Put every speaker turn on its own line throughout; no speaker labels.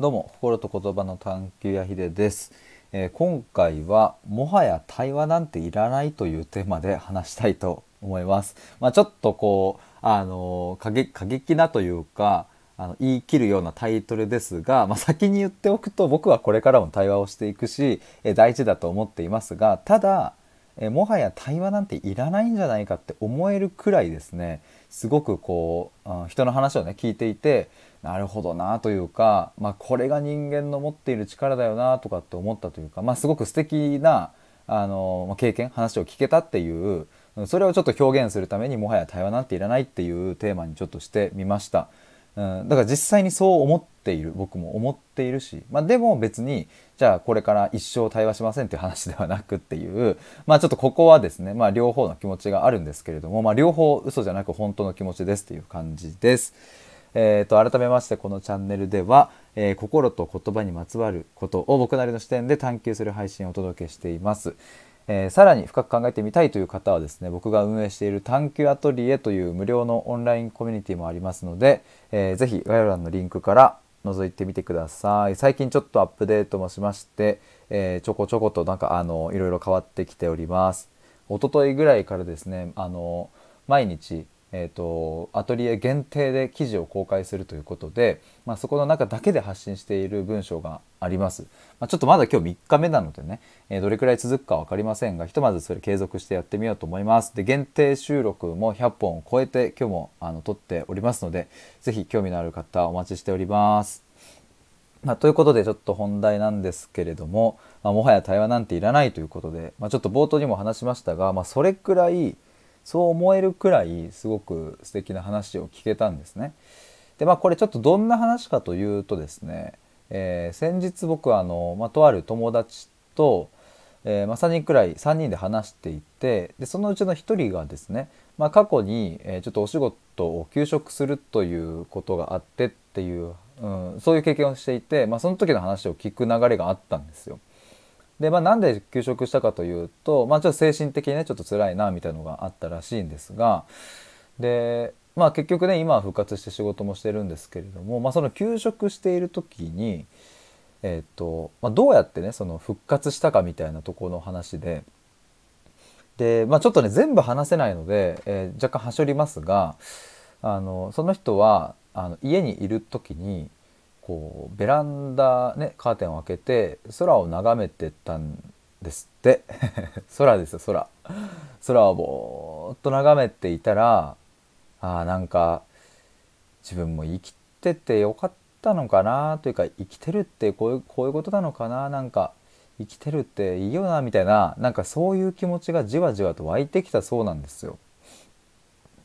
どうも心と言葉の探求やひでです、えー今回はもはや対話なんていらないというテーマで話したいと思います。まあ、ちょっとこうあの過激過激なというかあの言い切るようなタイトルですが、まあ、先に言っておくと僕はこれからも対話をしていくし、えー大事だと思っていますがただえもはや対話なんていらないんじゃないかって思えるくらいですねすごくこうあ人の話をね聞いていてなるほどなというか、まあ、これが人間の持っている力だよなとかって思ったというか、まあ、すごく素敵なあの経験話を聞けたっていうそれをちょっと表現するためにもはや対話なんていらないっていうテーマにちょっとしてみました。うん、だから実際にそう思っている僕も思っているし、まあ、でも別にじゃあこれから一生対話しませんっていう話ではなくっていうまあちょっとここはですね、まあ、両方の気持ちがあるんですけれども、まあ、両方嘘じゃなく本当の気持ちですっていう感じです。えー、と改めましてこのチャンネルでは、えー心と言葉にまつわることを僕なりの視点で探求する配信をお届けしています。えーさらに深く考えてみたいという方はですね僕が運営している探求アトリエという無料のオンラインコミュニティもありますので、えーぜひ概要欄のリンクから覗いてみてください。最近ちょっとアップデートもしまして、えーちょこちょことなんかあのいろいろ変わってきております。一昨日ぐらいからですねあの毎日えー、とアトリエ限定で記事を公開するということで、まあ、そこの中だけで発信している文章があります、まあ、ちょっとまだ今日3日目なのでね、えーどれくらい続くか分かりませんがひとまずそれ継続してやってみようと思います。で限定収録も100本を超えて今日もあの撮っておりますのでぜひ興味のある方お待ちしております。まあ、ということでちょっと本題なんですけれども、ま、もはや対話なんていらないということで、ま、ちょっと冒頭にも話しましたが、ま、それくらいそう思えるくらいすごく素敵な話を聞けたんですね。でまあこれちょっとどんな話かというとですね、えー先日僕はあの、まあ、とある友達と、えーまあ、3人くらい3人で話していてでそのうちの1人がですね、まあ、過去に、えちょっとお仕事を休職するということがあってっていう、うん、そういう経験をしていて、まあ、その時の話を聞く流れがあったんですよ。でまあ、なんで休職したかというと、まあ、ちょっと精神的にねちょっと辛いなみたいなのがあったらしいんですがで、まあ、結局ね今は復活して仕事もしてるんですけれども、まあ、その休職している時に、えーとまあ、どうやってねその復活したかみたいなところの話でで、まあ、ちょっとね全部話せないので、えー若干はしょりますがあのその人はあの家にいる時にこうベランダねカーテンを開けて空を眺めてたんですって 空ですよ空空をぼーっと眺めていたらあーなんか自分も生きててよかったのかなというか生きてるってこういうこういうことなのかななんか生きてるっていいよなみたいななんかそういう気持ちがじわじわと湧いてきたそうなんですよ。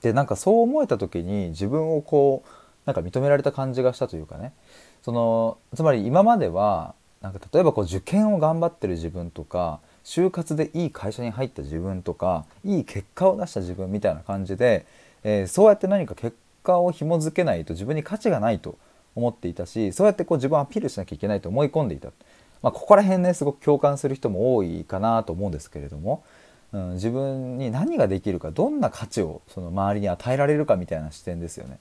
でなんかそう思えた時に自分をこうなんか認められた感じがしたというかねそのつまり今まではなんか例えばこう受験を頑張ってる自分とか就活でいい会社に入った自分とかいい結果を出した自分みたいな感じで、えーそうやって何か結果を紐づけないと自分に価値がないと思っていたしそうやってこう自分をアピールしなきゃいけないと思い込んでいた、まあ、ここら辺ねすごく共感する人も多いかなと思うんですけれども、うん、自分に何ができるかどんな価値をその周りに与えられるかみたいな視点ですよね。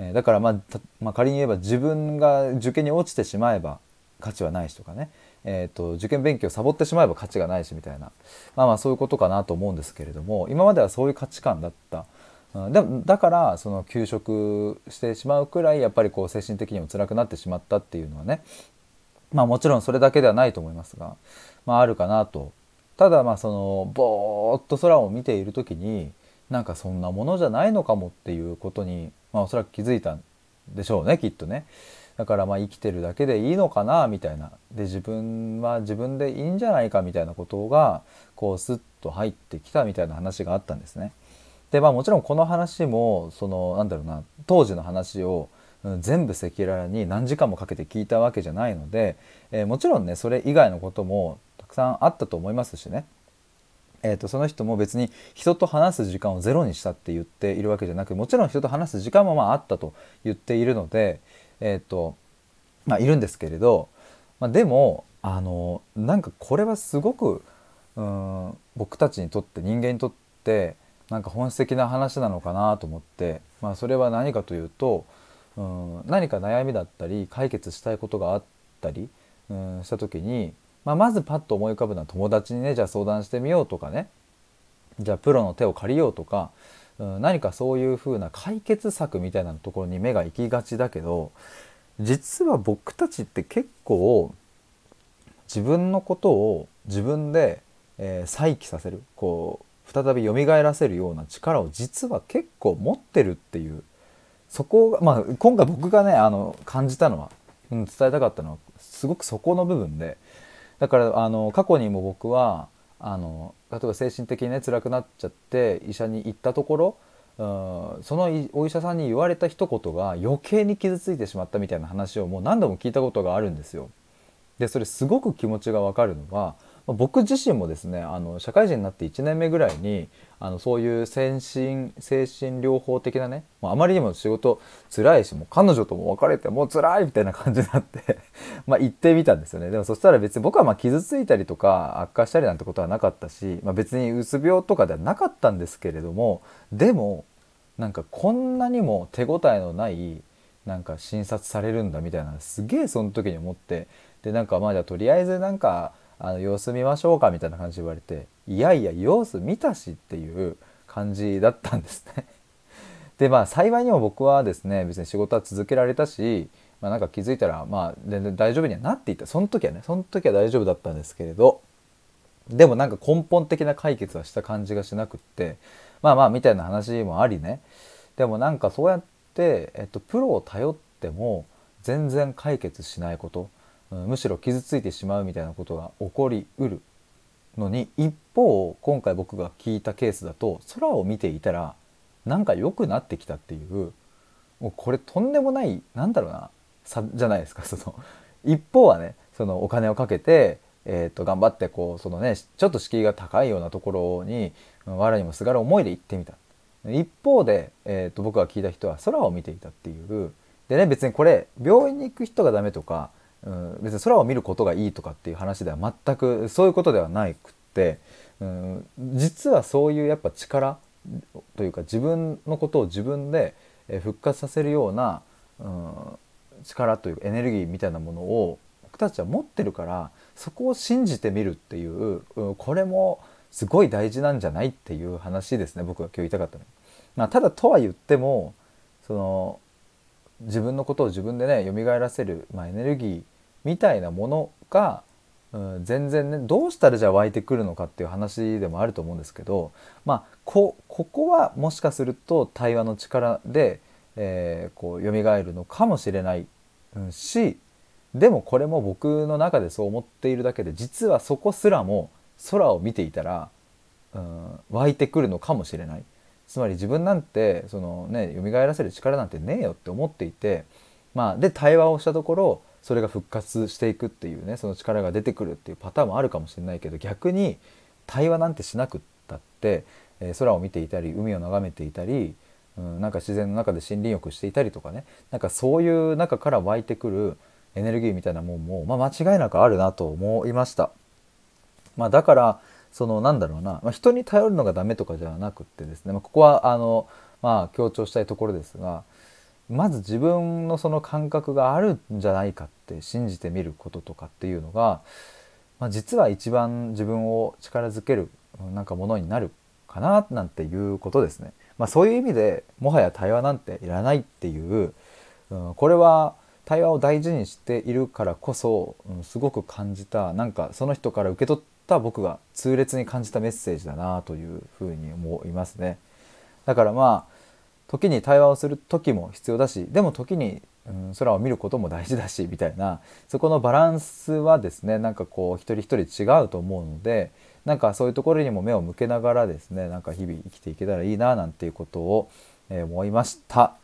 えだからまあまあ、仮に言えば自分が受験に落ちてしまえば価値はないしとかね、えー、と受験勉強をサボってしまえば価値がないしみたいな。まあまあそういうことかなと思うんですけれども今まではそういう価値観だった。うんでもだからその休職してしまうくらいやっぱりこう精神的にも辛くなってしまったっていうのはね。まあもちろんそれだけではないと思いますが、まあ、あるかなと。ただまあそのぼーっと空を見ている時になんかそんなものじゃないのかもっていうことに、まあ、おそらく気づいたんでしょうねきっとね。だからまあ生きてるだけでいいのかなみたいな。で自分は自分でいいんじゃないかみたいなことがこうスッと入ってきたみたいな話があったんですね。でまあもちろんこの話もそのなんだろうな当時の話を全部赤裸々に何時間もかけて聞いたわけじゃないので、えーもちろんねそれ以外のこともたくさんあったと思いますしね、えー、とその人も別に人と話す時間をゼロにしたって言っているわけじゃなくもちろん人と話す時間もまああったと言っているので、えーとまあ、いるんですけれど、まあ、でもあのなんかこれはすごくうん僕たちにとって人間にとってなんか本質的な話なのかなと思って、まあ、それは何かというと、うん、何か悩みだったり解決したいことがあったり、うん、した時に、まあ、まずパッと思い浮かぶのは友達にねじゃあ相談してみようとかね。じゃあプロの手を借りようとか、うん、何かそういう風な解決策みたいなところに目が行きがちだけど実は僕たちって結構自分のことを自分で、えー、再起させるこう再び蘇らせるような力を実は結構持ってるっていうそこがまあ今回僕がねあの感じたのは、うん、伝えたかったのはすごくそこの部分でだからあの過去にも僕はあの例えば精神的にね辛くなっちゃって医者に行ったところうんそのお医者さんに言われた一言が余計に傷ついてしまったみたいな話をもう何度も聞いたことがあるんですよ。でそれすごく気持ちがわかるのは僕自身もですねあの社会人になって1年目ぐらいにあのそういう精神精神療法的なね、まあ、あまりにも仕事辛いしもう彼女とも別れてもう辛いみたいな感じになって まあ行ってみたんですよね。でもそしたら別に僕はまあ傷ついたりとか悪化したりなんてことはなかったし、まあ、別にうつ病とかではなかったんですけれどもでもなんかこんなにも手応えのないなんか診察されるんだみたいなすげえその時に思ってでなんかまあじゃあとりあえずなんかあの様子見ましょうかみたいな感じで言われていやいや様子見たしっていう感じだったんですね。でまあ幸いにも僕はですね別に仕事は続けられたし、まあ、なんか気づいたらまあ全然大丈夫にはなっていた。その時はねその時は大丈夫だったんですけれどでもなんか根本的な解決はした感じがしなくってまあまあみたいな話もありね。でもなんかそうやって、えっと、プロを頼っても全然解決しないこと。むしろ傷ついてしまうみたいなことが起こりうるのに一方今回僕が聞いたケースだと空を見ていたらなんか良くなってきたっていうもうこれとんでもないなんだろうな差じゃないですかその一方はねそのお金をかけて、えー、と頑張ってこうそのねちょっと敷居が高いようなところに藁にもすがる思いで行ってみた。一方で、えー、と僕が聞いた人は空を見ていたっていう。でね別にこれ病院に行く人がダメとかうん、別に空を見ることがいいとかっていう話では全くそういうことではなくって、うん、実はそういうやっぱ力というか自分のことを自分で復活させるような、うん、力というかエネルギーみたいなものを僕たちは持ってるからそこを信じてみるっていう、うん、これもすごい大事なんじゃないっていう話ですね僕が今日言いたかったの。まあ、ただとは言ってもその自分のことを自分でね蘇らせる、まあ、エネルギーみたいなものが、うん、全然ねどうしたらじゃあ湧いてくるのかっていう話でもあると思うんですけどまあこここはもしかすると対話の力で、えー、こう蘇るのかもしれない、うん、しでもこれも僕の中でそう思っているだけで実はそこすらも空を見ていたら、うん、湧いてくるのかもしれない。つまり自分なんてそのね蘇らせる力なんてねえよって思っていてまあで対話をしたところそれが復活していくっていうねその力が出てくるっていうパターンもあるかもしれないけど逆に対話なんてしなくったって、えー、空を見ていたり海を眺めていたり、うん、なんか自然の中で森林浴していたりとかねなんかそういう中から湧いてくるエネルギーみたいなもんも、まあ、間違いなくあるなと思いました。まあ、だからそのなんだろうな、まあ、人に頼るのがダメとかじゃなくってですね、まあ、ここはあの、まあ、強調したいところですがまず自分のその感覚があるんじゃないかって信じてみることとかっていうのが、まあ、実は一番自分を力づけるなんかものになるかななんていうことですね。まあ、そういう意味でもはや対話なんていらないっていう、うん、これは対話を大事にしているからこそ、うん、すごく感じたなんかその人から受け取った僕が痛烈に感じたメッセージだなというふうに思いますね。だからまあ時に対話をする時も必要だしでも時に、うん、空を見ることも大事だしみたいなそこのバランスはですねなんかこう一人一人違うと思うのでなんかそういうところにも目を向けながらですねなんか日々生きていけたらいいななんていうことを、えー、思いました。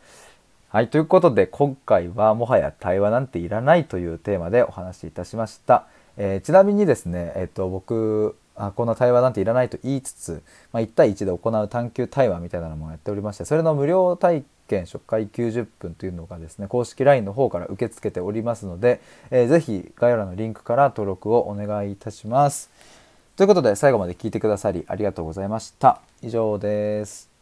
はい、ということで今回はもはや対話なんていらないというテーマでお話しいたしました。えー、ちなみにですね、えっ、と僕あこんな対話なんていらないと言いつつ、まあ、1対1で行う探求対話みたいなのもやっておりましてそれの無料体験初回90分というのがですね公式 LINE の方から受け付けておりますので、えー、ぜひ概要欄のリンクから登録をお願いいたします。ということで最後まで聞いてくださりありがとうございました。以上です。